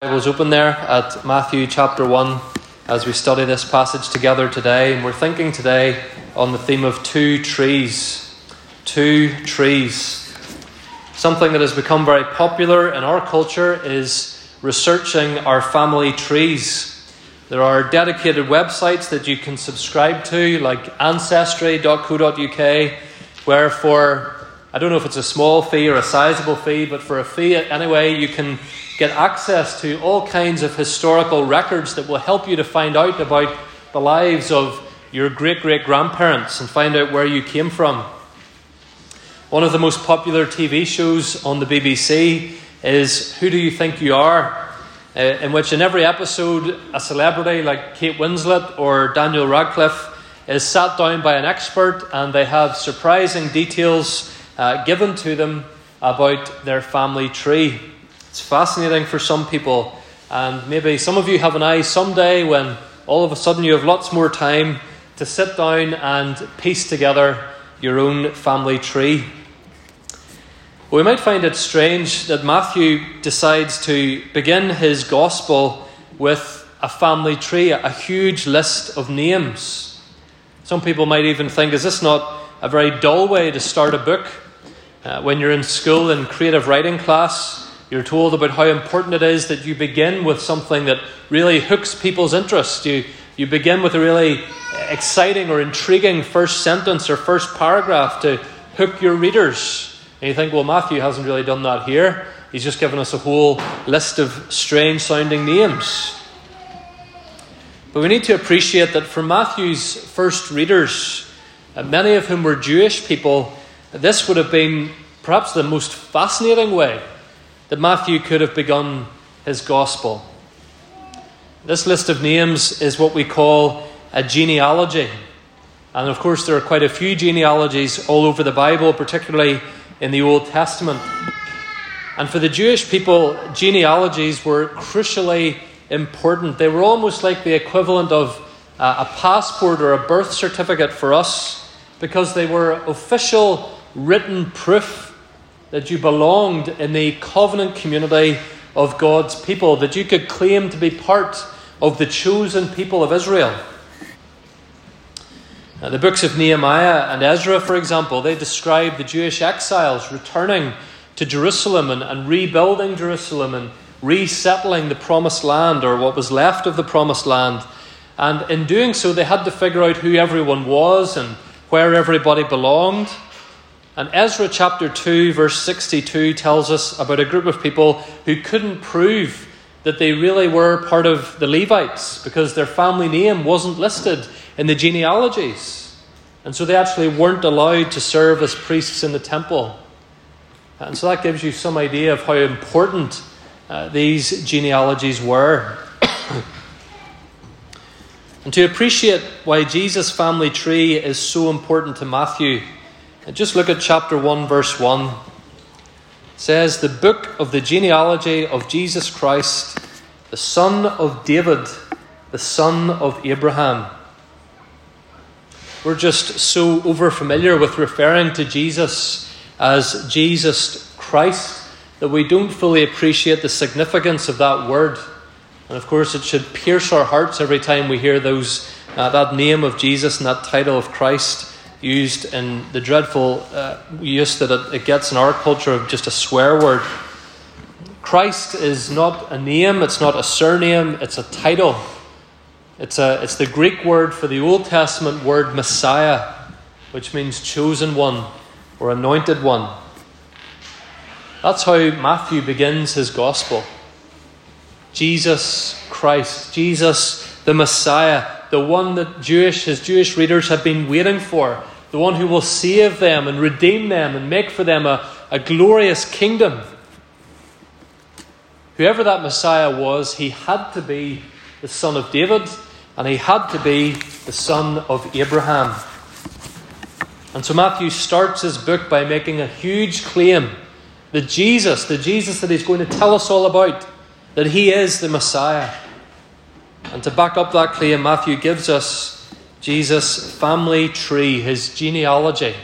Bibles open there at Matthew chapter 1 as we study this passage together today. And we're thinking today on the theme of two trees. Two trees. Something that has become very popular in our culture is researching our family trees. There are dedicated websites that you can subscribe to, like ancestry.co.uk, where for, I don't know if it's a small fee or a sizable fee, but for a fee anyway, you can get access to all kinds of historical records that will help you to find out about the lives of your great great grandparents and find out where you came from. One of the most popular TV shows on the BBC is Who Do You Think You Are? Uh, in which, in every episode, a celebrity like Kate Winslet or Daniel Radcliffe is sat down by an expert and they have surprising details uh, given to them about their family tree. It's fascinating for some people, and maybe some of you have an eye someday when all of a sudden you have lots more time to sit down and piece together your own family tree. We might find it strange that Matthew decides to begin his gospel with a family tree, a huge list of names. Some people might even think, is this not a very dull way to start a book? Uh, when you're in school in creative writing class, you're told about how important it is that you begin with something that really hooks people's interest. You, you begin with a really exciting or intriguing first sentence or first paragraph to hook your readers. And you think, well, Matthew hasn't really done that here. He's just given us a whole list of strange sounding names. But we need to appreciate that for Matthew's first readers, uh, many of whom were Jewish people, this would have been perhaps the most fascinating way that Matthew could have begun his gospel. This list of names is what we call a genealogy. And of course, there are quite a few genealogies all over the Bible, particularly in the Old Testament. And for the Jewish people, genealogies were crucially important. They were almost like the equivalent of a passport or a birth certificate for us because they were official written proof that you belonged in the covenant community of God's people, that you could claim to be part of the chosen people of Israel. Now, the books of Nehemiah and Ezra, for example, they describe the Jewish exiles returning to Jerusalem and, and rebuilding Jerusalem and resettling the promised land or what was left of the promised land. And in doing so, they had to figure out who everyone was and where everybody belonged. And Ezra chapter 2, verse 62 tells us about a group of people who couldn't prove that they really were part of the Levites because their family name wasn't listed in the genealogies. And so they actually weren't allowed to serve as priests in the temple. And so that gives you some idea of how important uh, these genealogies were. and to appreciate why Jesus' family tree is so important to Matthew, just look at chapter 1, verse 1. It says, The book of the genealogy of Jesus Christ, the son of David, the son of Abraham. We're just so over familiar with referring to Jesus as Jesus Christ that we don't fully appreciate the significance of that word. And of course, it should pierce our hearts every time we hear those, uh, that name of Jesus and that title of Christ used in the dreadful uh, use that it, it gets in our culture of just a swear word. Christ is not a name, it's not a surname, it's a title. It's, a, it's the Greek word for the Old Testament word Messiah, which means chosen one or anointed one. That's how Matthew begins his gospel. Jesus Christ, Jesus the Messiah, the one that Jewish, his Jewish readers have been waiting for, the one who will save them and redeem them and make for them a, a glorious kingdom. Whoever that Messiah was, he had to be the son of David and he had to be the son of Abraham. And so Matthew starts his book by making a huge claim that Jesus, the Jesus that he's going to tell us all about, that he is the Messiah. And to back up that claim, Matthew gives us Jesus' family tree, his genealogy.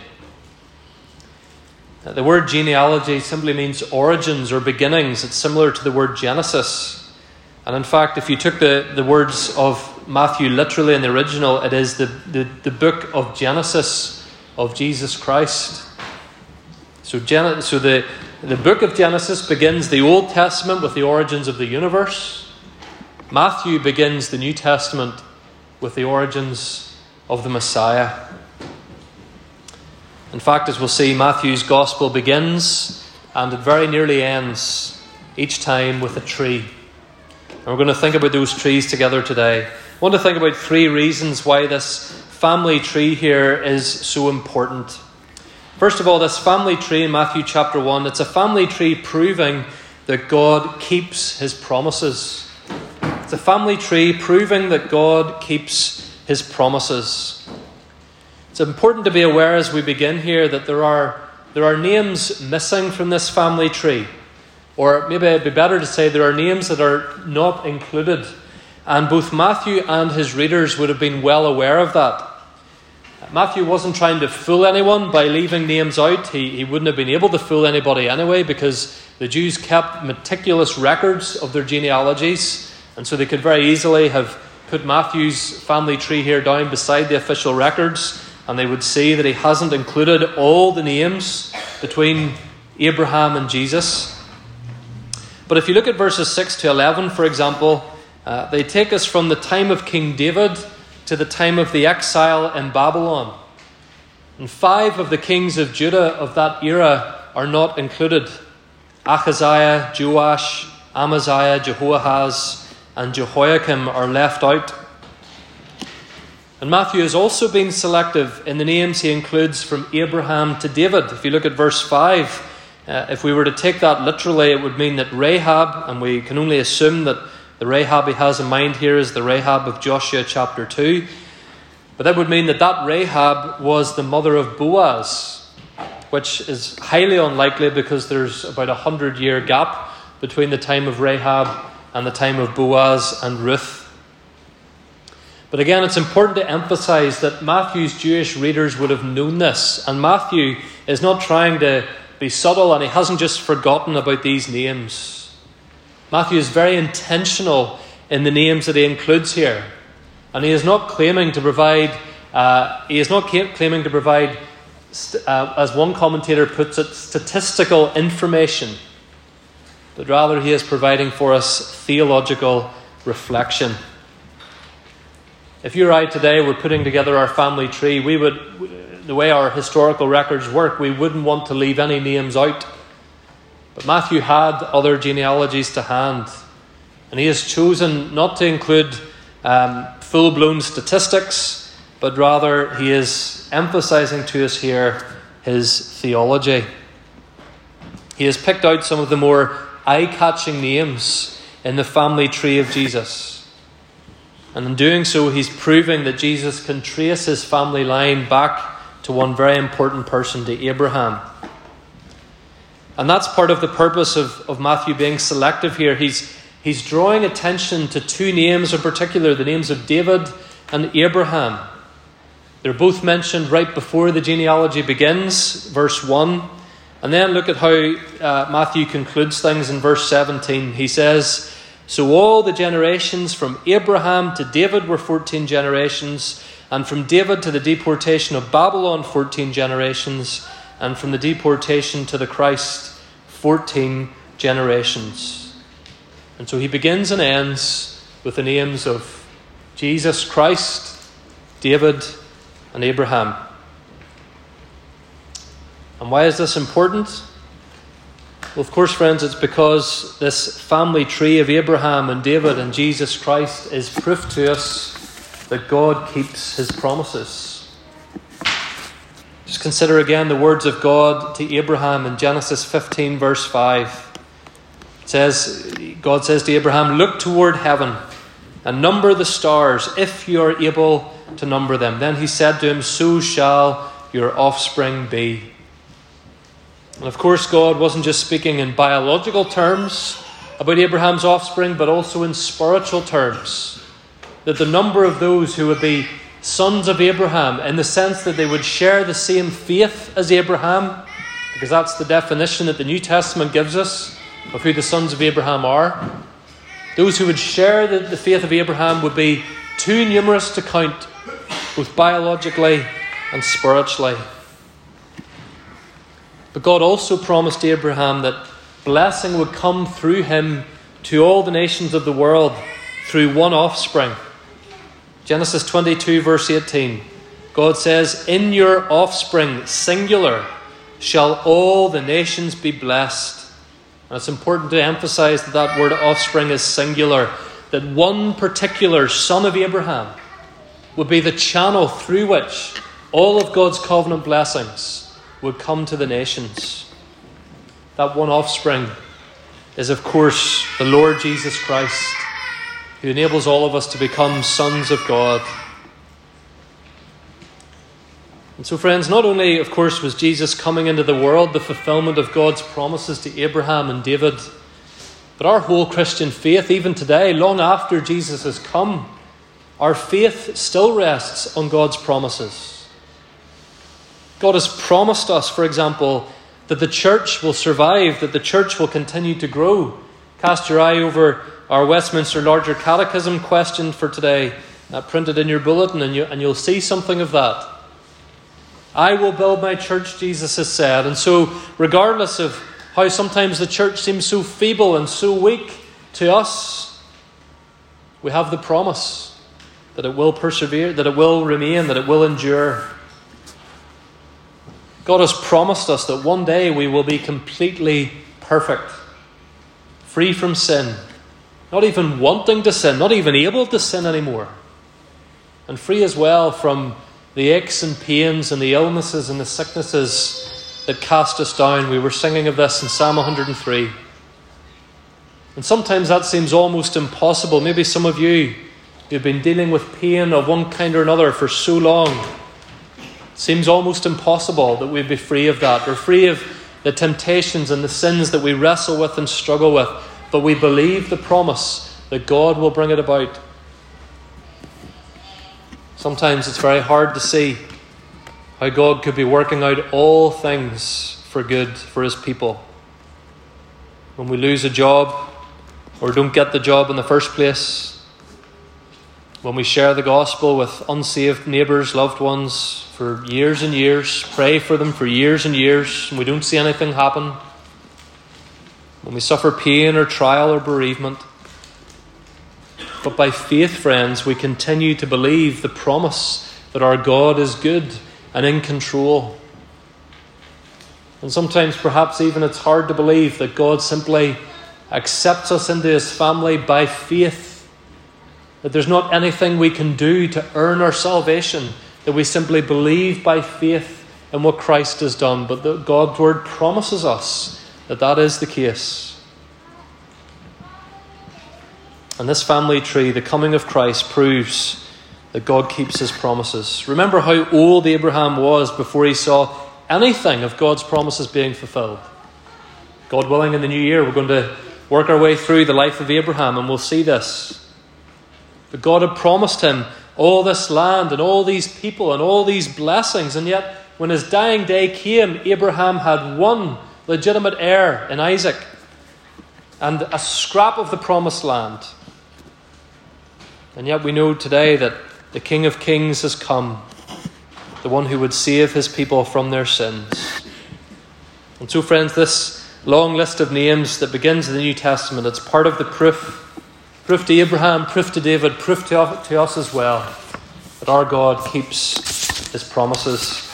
The word genealogy simply means origins or beginnings. It's similar to the word Genesis. And in fact, if you took the, the words of Matthew literally in the original, it is the, the, the book of Genesis of Jesus Christ. So, Gen- so the, the book of Genesis begins the Old Testament with the origins of the universe. Matthew begins the New Testament with the origins of the Messiah. In fact, as we'll see, Matthew's gospel begins and it very nearly ends each time with a tree. And we're going to think about those trees together today. I want to think about three reasons why this family tree here is so important. First of all, this family tree in Matthew chapter 1, it's a family tree proving that God keeps his promises. It's a family tree proving that God keeps his promises. It's important to be aware as we begin here that there are, there are names missing from this family tree. Or maybe it'd be better to say there are names that are not included. And both Matthew and his readers would have been well aware of that. Matthew wasn't trying to fool anyone by leaving names out. He, he wouldn't have been able to fool anybody anyway because the Jews kept meticulous records of their genealogies. And so they could very easily have put Matthew's family tree here down beside the official records and they would see that he hasn't included all the names between Abraham and Jesus. But if you look at verses 6 to 11, for example, uh, they take us from the time of King David to the time of the exile in Babylon. And five of the kings of Judah of that era are not included Ahaziah, Joash, Amaziah, Jehoahaz, and Jehoiakim are left out. And Matthew has also been selective in the names he includes from Abraham to David. If you look at verse 5, uh, if we were to take that literally, it would mean that Rahab, and we can only assume that the Rahab he has in mind here is the Rahab of Joshua chapter 2. But that would mean that that Rahab was the mother of Boaz, which is highly unlikely because there's about a hundred year gap between the time of Rahab and the time of Boaz and Ruth. But again, it's important to emphasize that Matthew's Jewish readers would have known this, and Matthew is not trying to be subtle and he hasn't just forgotten about these names. Matthew is very intentional in the names that he includes here. And he is not claiming to provide, uh, he is not claiming to provide, uh, as one commentator puts it, statistical information, but rather he is providing for us theological reflection. If you or I today were putting together our family tree, we would the way our historical records work, we wouldn't want to leave any names out. But Matthew had other genealogies to hand, and he has chosen not to include um, full blown statistics, but rather he is emphasizing to us here his theology. He has picked out some of the more eye catching names in the family tree of Jesus. And in doing so, he's proving that Jesus can trace his family line back to one very important person, to Abraham. And that's part of the purpose of, of Matthew being selective here. He's, he's drawing attention to two names in particular the names of David and Abraham. They're both mentioned right before the genealogy begins, verse 1. And then look at how uh, Matthew concludes things in verse 17. He says, So all the generations from Abraham to David were 14 generations and from David to the deportation of Babylon, 14 generations. And from the deportation to the Christ, 14 generations. And so he begins and ends with the names of Jesus Christ, David, and Abraham. And why is this important? Well, of course, friends, it's because this family tree of Abraham and David and Jesus Christ is proof to us that God keeps his promises. Just consider again the words of God to Abraham in Genesis 15, verse 5. It says, God says to Abraham, Look toward heaven and number the stars, if you are able to number them. Then he said to him, So shall your offspring be. And of course, God wasn't just speaking in biological terms about Abraham's offspring, but also in spiritual terms that the number of those who would be sons of Abraham, in the sense that they would share the same faith as Abraham, because that's the definition that the New Testament gives us of who the sons of Abraham are, Those who would share the, the faith of Abraham would be too numerous to count, both biologically and spiritually. But God also promised Abraham that blessing would come through him to all the nations of the world through one offspring. Genesis 22, verse 18. God says, In your offspring, singular, shall all the nations be blessed. And it's important to emphasize that that word offspring is singular, that one particular son of Abraham would be the channel through which all of God's covenant blessings would come to the nations. That one offspring is, of course, the Lord Jesus Christ, who enables all of us to become sons of God. And so, friends, not only, of course, was Jesus coming into the world the fulfillment of God's promises to Abraham and David, but our whole Christian faith, even today, long after Jesus has come, our faith still rests on God's promises. God has promised us, for example, that the church will survive, that the church will continue to grow. Cast your eye over our Westminster Larger Catechism question for today, uh, printed in your bulletin, and, you, and you'll see something of that. I will build my church, Jesus has said. And so, regardless of how sometimes the church seems so feeble and so weak to us, we have the promise that it will persevere, that it will remain, that it will endure. God has promised us that one day we will be completely perfect, free from sin, not even wanting to sin, not even able to sin anymore, and free as well from the aches and pains and the illnesses and the sicknesses that cast us down. We were singing of this in Psalm 103. And sometimes that seems almost impossible. Maybe some of you who've been dealing with pain of one kind or another for so long. Seems almost impossible that we'd be free of that, We're free of the temptations and the sins that we wrestle with and struggle with. But we believe the promise that God will bring it about. Sometimes it's very hard to see how God could be working out all things for good for His people. When we lose a job or don't get the job in the first place, when we share the gospel with unsaved neighbours, loved ones for years and years, pray for them for years and years, and we don't see anything happen, when we suffer pain or trial or bereavement, but by faith, friends, we continue to believe the promise that our God is good and in control. And sometimes, perhaps, even it's hard to believe that God simply accepts us into his family by faith. That there's not anything we can do to earn our salvation, that we simply believe by faith in what Christ has done. But that God's word promises us that that is the case. And this family tree, the coming of Christ, proves that God keeps his promises. Remember how old Abraham was before he saw anything of God's promises being fulfilled. God willing, in the new year, we're going to work our way through the life of Abraham and we'll see this. But God had promised him all this land and all these people and all these blessings, and yet when his dying day came, Abraham had one legitimate heir in Isaac and a scrap of the promised land. And yet we know today that the King of Kings has come, the one who would save his people from their sins. And so, friends, this long list of names that begins in the New Testament, it's part of the proof proof to Abraham, proof to David, proof to, to us as well that our God keeps his promises.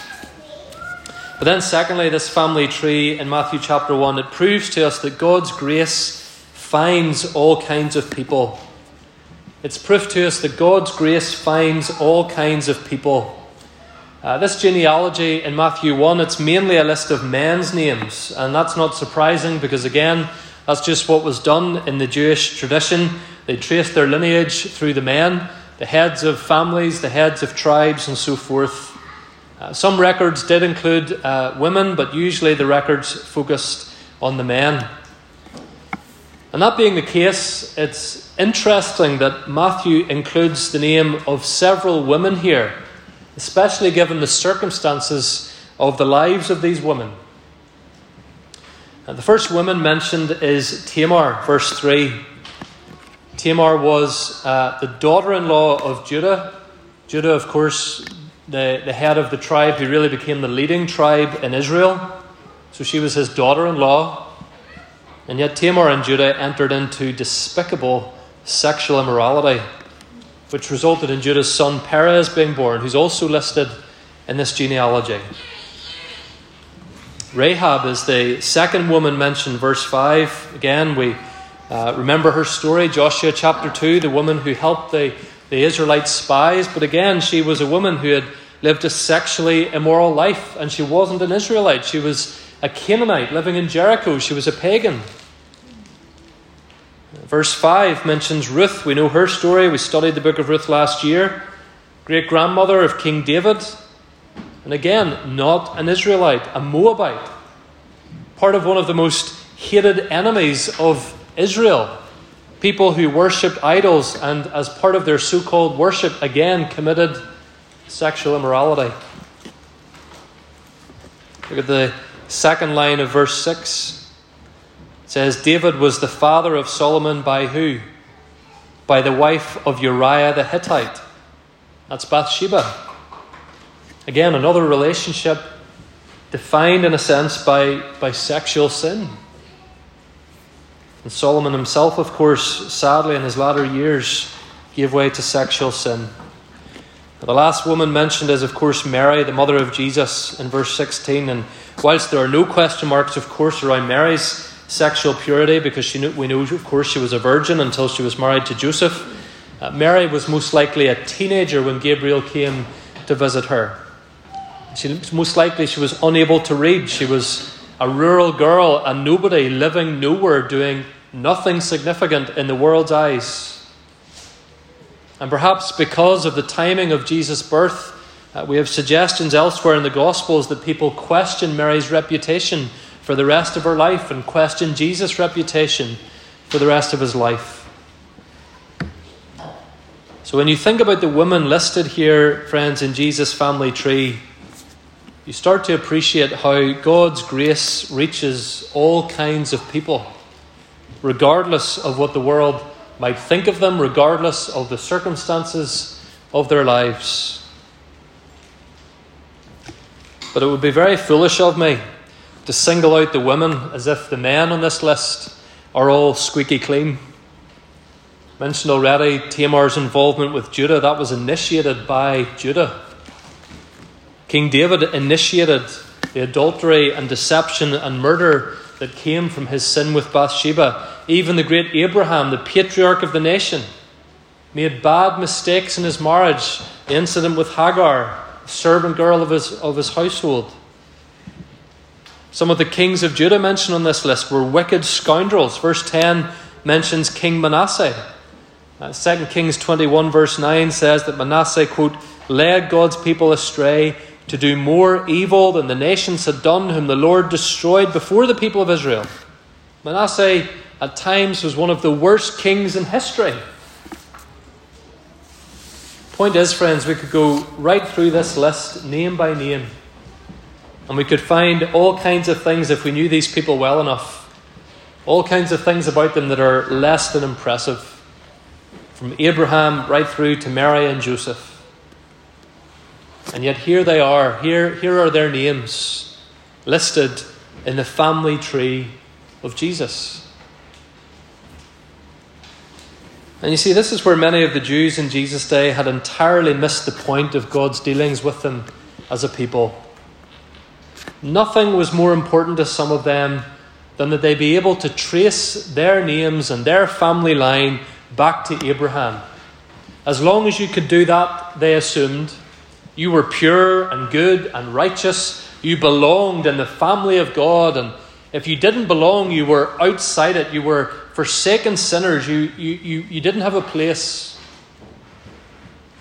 But then, secondly, this family tree in Matthew chapter 1, it proves to us that God's grace finds all kinds of people it's proof to us that God's grace finds all kinds of people. Uh, this genealogy in Matthew 1, it's mainly a list of men's names, and that's not surprising because, again, that's just what was done in the Jewish tradition. They traced their lineage through the men, the heads of families, the heads of tribes, and so forth. Uh, some records did include uh, women, but usually the records focused on the men. And that being the case, it's interesting that Matthew includes the name of several women here, especially given the circumstances of the lives of these women. And the first woman mentioned is Tamar, verse 3. Tamar was uh, the daughter in law of Judah. Judah, of course, the, the head of the tribe who really became the leading tribe in Israel. So she was his daughter in law. And yet Tamar and Judah entered into despicable sexual immorality, which resulted in Judah's son Perez being born, who's also listed in this genealogy. Rahab is the second woman mentioned, verse 5. Again, we uh, remember her story, Joshua chapter 2, the woman who helped the, the Israelite spies. But again, she was a woman who had lived a sexually immoral life, and she wasn't an Israelite. She was a Canaanite living in Jericho. She was a pagan. Verse 5 mentions Ruth. We know her story. We studied the book of Ruth last year. Great grandmother of King David. And again, not an Israelite, a Moabite. Part of one of the most hated enemies of Israel. People who worshipped idols and, as part of their so called worship, again committed sexual immorality. Look at the second line of verse 6. It says, David was the father of Solomon by who? By the wife of Uriah the Hittite. That's Bathsheba. Again, another relationship defined in a sense by, by sexual sin. And Solomon himself, of course, sadly in his latter years, gave way to sexual sin. The last woman mentioned is, of course, Mary, the mother of Jesus, in verse 16. And whilst there are no question marks, of course, around Mary's sexual purity, because she knew, we know, of course, she was a virgin until she was married to Joseph, uh, Mary was most likely a teenager when Gabriel came to visit her. She, most likely she was unable to read. She was a rural girl, a nobody living nowhere, doing nothing significant in the world's eyes. And perhaps because of the timing of Jesus' birth, uh, we have suggestions elsewhere in the Gospels that people question Mary's reputation for the rest of her life and question Jesus' reputation for the rest of his life. So, when you think about the women listed here, friends, in Jesus' family tree, you start to appreciate how God's grace reaches all kinds of people, regardless of what the world might think of them regardless of the circumstances of their lives. But it would be very foolish of me to single out the women as if the men on this list are all squeaky clean. Mentioned already Tamar's involvement with Judah, that was initiated by Judah. King David initiated the adultery and deception and murder that came from his sin with Bathsheba. Even the great Abraham, the patriarch of the nation, made bad mistakes in his marriage. The incident with Hagar, servant girl of his, of his household. Some of the kings of Judah mentioned on this list were wicked scoundrels. Verse 10 mentions King Manasseh. Uh, 2 Kings 21, verse 9 says that Manasseh, quote, led God's people astray to do more evil than the nations had done, whom the Lord destroyed before the people of Israel. Manasseh at times was one of the worst kings in history. Point is, friends, we could go right through this list, name by name, and we could find all kinds of things if we knew these people well enough. All kinds of things about them that are less than impressive. From Abraham right through to Mary and Joseph. And yet here they are. Here, here are their names listed in the family tree of Jesus. And you see, this is where many of the Jews in Jesus' day had entirely missed the point of God's dealings with them as a people. Nothing was more important to some of them than that they be able to trace their names and their family line back to Abraham. As long as you could do that, they assumed, you were pure and good and righteous. You belonged in the family of God. And if you didn't belong, you were outside it. You were forsaken sinners. You, you, you, you didn't have a place.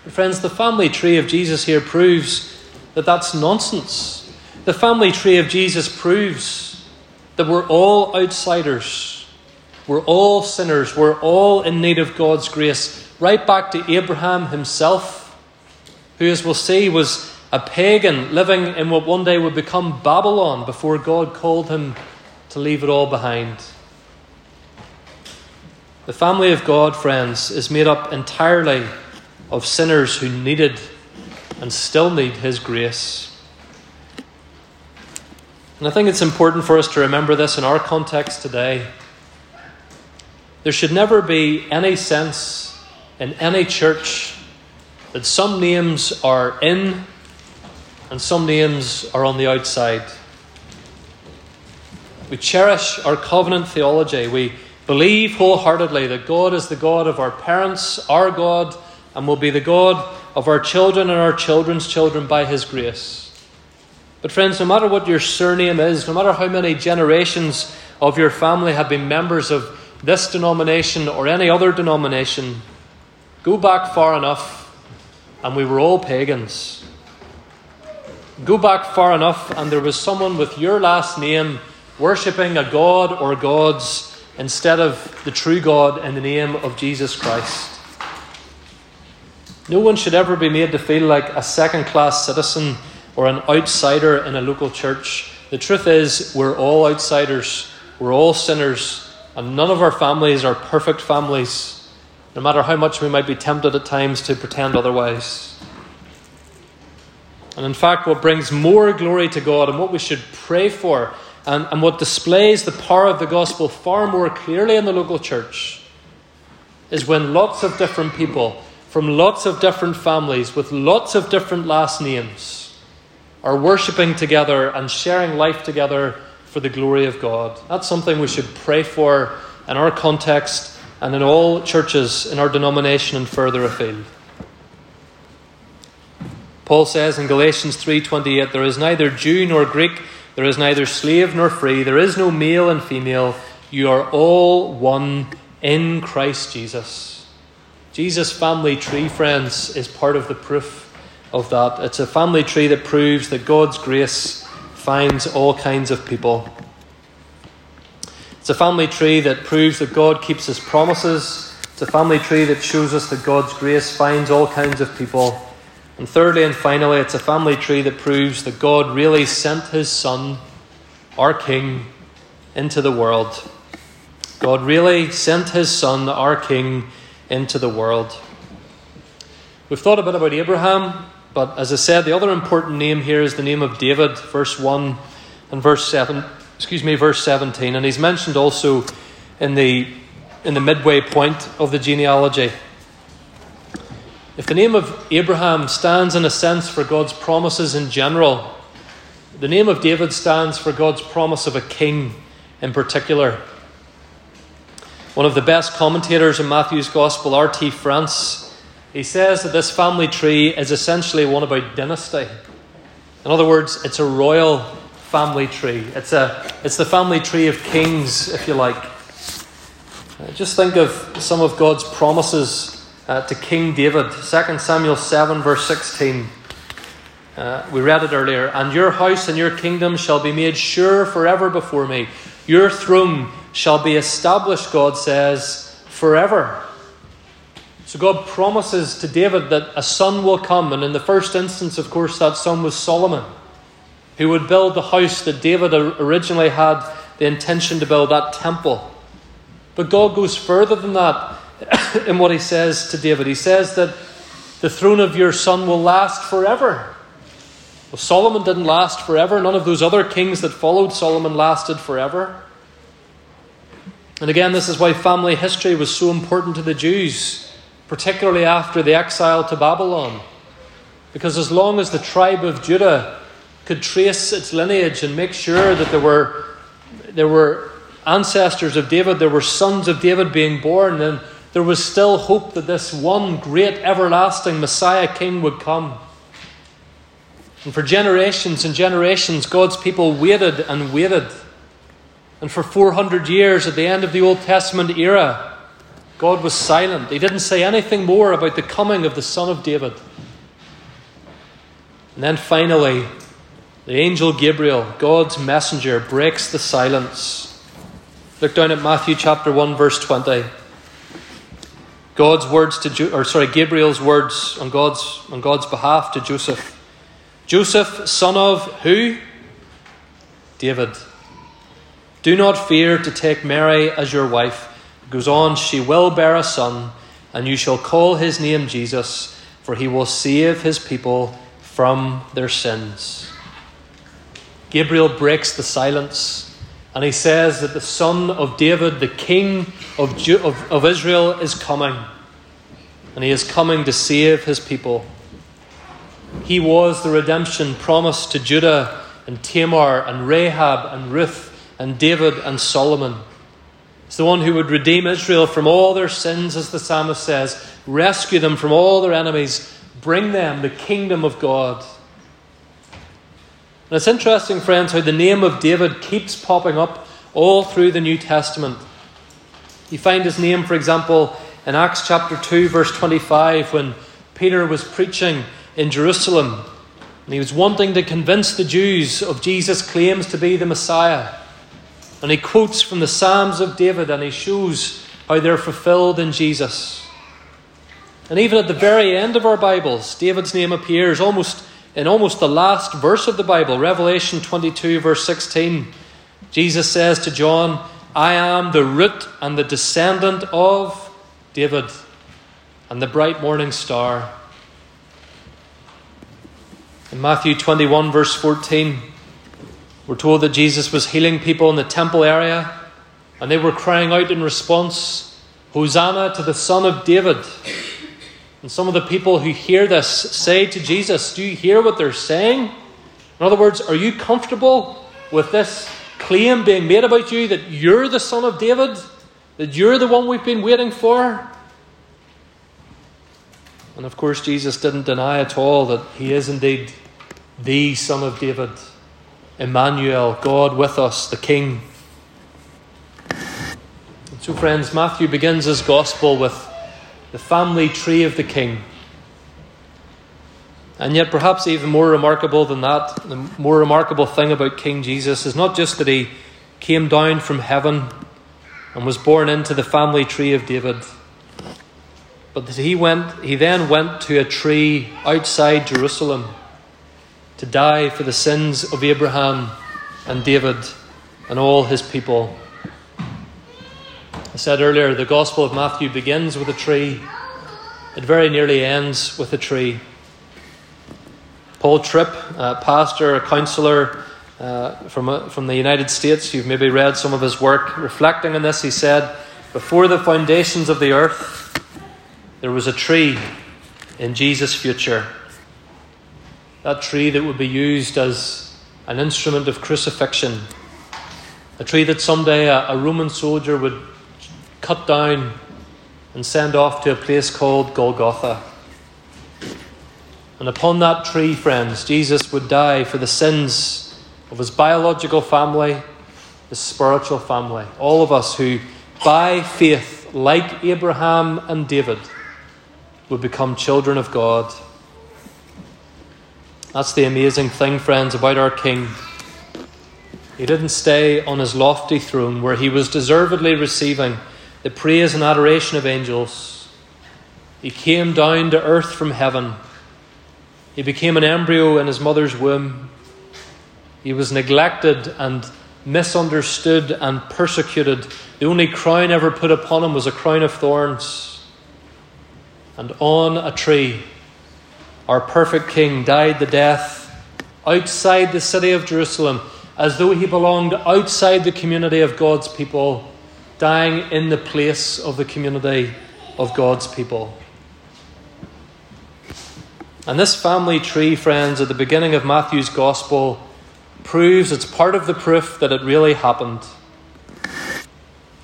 But friends, the family tree of Jesus here proves that that's nonsense. The family tree of Jesus proves that we're all outsiders. We're all sinners. We're all in need of God's grace. Right back to Abraham himself who, as we'll see, was a pagan living in what one day would become Babylon before God called him to leave it all behind. The family of God, friends, is made up entirely of sinners who needed and still need His grace. And I think it's important for us to remember this in our context today. There should never be any sense in any church that some names are in and some names are on the outside. We cherish our covenant theology. We believe wholeheartedly that God is the God of our parents, our God, and will be the God of our children and our children's children by His grace. But, friends, no matter what your surname is, no matter how many generations of your family have been members of this denomination or any other denomination, go back far enough and we were all pagans. Go back far enough and there was someone with your last name worshipping a god or gods instead of the true God in the name of Jesus Christ. No one should ever be made to feel like a second class citizen or an outsider in a local church. The truth is, we're all outsiders, we're all sinners, and none of our families are perfect families, no matter how much we might be tempted at times to pretend otherwise. And in fact, what brings more glory to God and what we should pray for and, and what displays the power of the gospel far more clearly in the local church is when lots of different people from lots of different families with lots of different last names are worshipping together and sharing life together for the glory of God. That's something we should pray for in our context and in all churches in our denomination and further afield. Paul says in Galatians 3:28 there is neither Jew nor Greek there is neither slave nor free. There is no male and female. You are all one in Christ Jesus. Jesus' family tree, friends, is part of the proof of that. It's a family tree that proves that God's grace finds all kinds of people. It's a family tree that proves that God keeps his promises. It's a family tree that shows us that God's grace finds all kinds of people. And thirdly and finally, it's a family tree that proves that God really sent his Son, our King, into the world. God really sent his Son, our King, into the world. We've thought a bit about Abraham, but as I said, the other important name here is the name of David, verse 1 and verse 7, excuse me, verse 17. And he's mentioned also in the, in the midway point of the genealogy. If the name of Abraham stands in a sense for God's promises in general, the name of David stands for God's promise of a king in particular. One of the best commentators in Matthew's Gospel, R.T. France, he says that this family tree is essentially one about dynasty. In other words, it's a royal family tree. It's, a, it's the family tree of kings, if you like. Just think of some of God's promises uh, to King David. 2 Samuel 7, verse 16. Uh, we read it earlier. And your house and your kingdom shall be made sure forever before me. Your throne shall be established, God says, forever. So God promises to David that a son will come. And in the first instance, of course, that son was Solomon, who would build the house that David originally had the intention to build, that temple. But God goes further than that in what he says to David. He says that the throne of your son will last forever. Well, Solomon didn't last forever. None of those other kings that followed Solomon lasted forever. And again, this is why family history was so important to the Jews, particularly after the exile to Babylon. Because as long as the tribe of Judah could trace its lineage and make sure that there were, there were ancestors of David, there were sons of David being born, then there was still hope that this one great everlasting Messiah King would come. And for generations and generations, God's people waited and waited. And for 400 years, at the end of the Old Testament era, God was silent. He didn't say anything more about the coming of the Son of David. And then finally, the angel Gabriel, God's messenger, breaks the silence. Look down at Matthew chapter 1, verse 20. God's words to or sorry, Gabriel's words on God's on God's behalf to Joseph. Joseph, son of who? David. Do not fear to take Mary as your wife, It goes on, She will bear a son, and you shall call his name Jesus, for he will save his people from their sins. Gabriel breaks the silence and he says that the son of David, the king of, Ju- of, of Israel, is coming. And he is coming to save his people. He was the redemption promised to Judah and Tamar and Rahab and Ruth and David and Solomon. It's the one who would redeem Israel from all their sins, as the psalmist says, rescue them from all their enemies, bring them the kingdom of God. And it's interesting, friends, how the name of David keeps popping up all through the New Testament. You find his name, for example, in Acts chapter 2, verse 25, when Peter was preaching in Jerusalem and he was wanting to convince the Jews of Jesus' claims to be the Messiah. And he quotes from the Psalms of David and he shows how they're fulfilled in Jesus. And even at the very end of our Bibles, David's name appears almost in almost the last verse of the Bible, Revelation 22, verse 16, Jesus says to John, I am the root and the descendant of David and the bright morning star. In Matthew 21, verse 14, we're told that Jesus was healing people in the temple area, and they were crying out in response, Hosanna to the Son of David. And some of the people who hear this say to Jesus, Do you hear what they're saying? In other words, are you comfortable with this claim being made about you that you're the son of David? That you're the one we've been waiting for? And of course, Jesus didn't deny at all that he is indeed the son of David, Emmanuel, God with us, the King. so, friends, Matthew begins his gospel with the family tree of the king. And yet, perhaps even more remarkable than that, the more remarkable thing about King Jesus is not just that he came down from heaven and was born into the family tree of David, but that he went he then went to a tree outside Jerusalem to die for the sins of Abraham and David and all his people. Said earlier, the Gospel of Matthew begins with a tree, it very nearly ends with a tree. Paul Tripp, a pastor, a counselor uh, from, uh, from the United States, you've maybe read some of his work, reflecting on this, he said, Before the foundations of the earth, there was a tree in Jesus' future. That tree that would be used as an instrument of crucifixion. A tree that someday a, a Roman soldier would cut down and send off to a place called Golgotha. And upon that tree, friends, Jesus would die for the sins of his biological family, his spiritual family. All of us who, by faith, like Abraham and David, would become children of God. That's the amazing thing, friends, about our King. He didn't stay on his lofty throne where he was deservedly receiving the praise and adoration of angels. He came down to earth from heaven. He became an embryo in his mother's womb. He was neglected and misunderstood and persecuted. The only crown ever put upon him was a crown of thorns. And on a tree, our perfect King died the death outside the city of Jerusalem as though he belonged outside the community of God's people dying in the place of the community of God's people. And this family tree, friends, at the beginning of Matthew's Gospel, proves it's part of the proof that it really happened.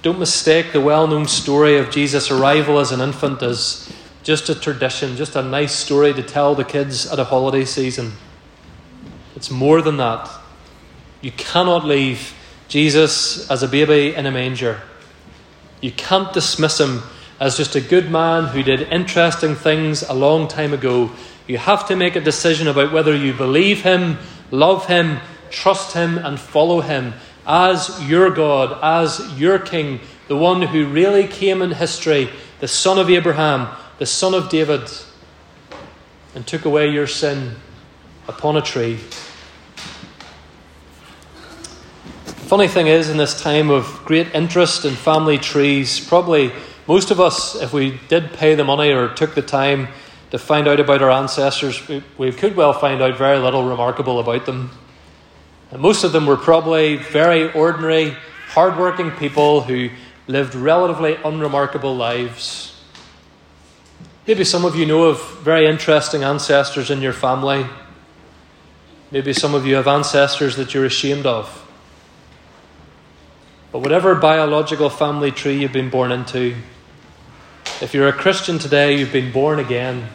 Don't mistake the well known story of Jesus' arrival as an infant as just a tradition, just a nice story to tell the kids at a holiday season. It's more than that. You cannot leave Jesus as a baby in a manger. You can't dismiss him as just a good man who did interesting things a long time ago. You have to make a decision about whether you believe him, love him, trust him, and follow him as your God, as your King, the one who really came in history, the son of Abraham, the son of David, and took away your sin upon a tree. Funny thing is, in this time of great interest in family trees, probably most of us, if we did pay the money or took the time to find out about our ancestors, we, we could well find out very little remarkable about them. And most of them were probably very ordinary, hardworking people who lived relatively unremarkable lives. Maybe some of you know of very interesting ancestors in your family. Maybe some of you have ancestors that you're ashamed of. But whatever biological family tree you've been born into, if you're a Christian today, you've been born again,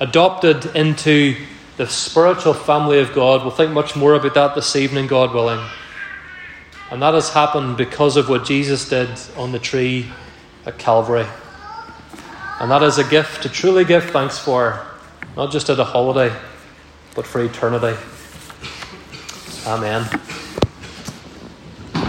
adopted into the spiritual family of God. We'll think much more about that this evening, God willing. And that has happened because of what Jesus did on the tree at Calvary. And that is a gift to truly give thanks for, not just at a holiday, but for eternity. Amen.